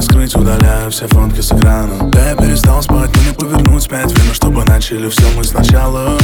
забыть Удаляю все фотки с экрана. Да я перестал спать, но не повернуть пять Время, чтобы начали все мы сначала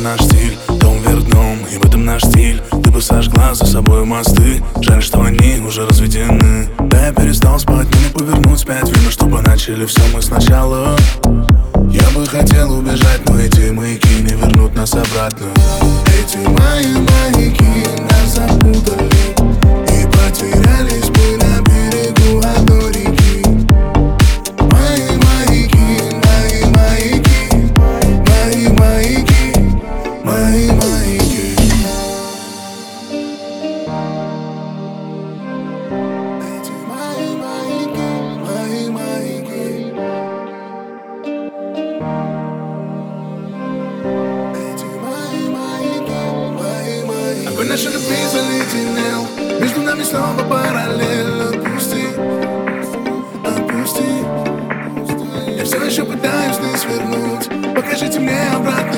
сменился наш стиль. Дом вверх и в этом наш стиль. Ты бы сожгла за собой мосты. Жаль, что они уже разведены. Да я перестал спать, но не повернуть пять. Видно, чтобы начали все мы сначала. Я бы хотел убежать, но эти маяки не вернут нас обратно. Эти мои маяки нас запутали наши любви заледенел Между нами снова параллель Отпусти, отпусти Я все еще пытаюсь не свернуть Покажите мне обратно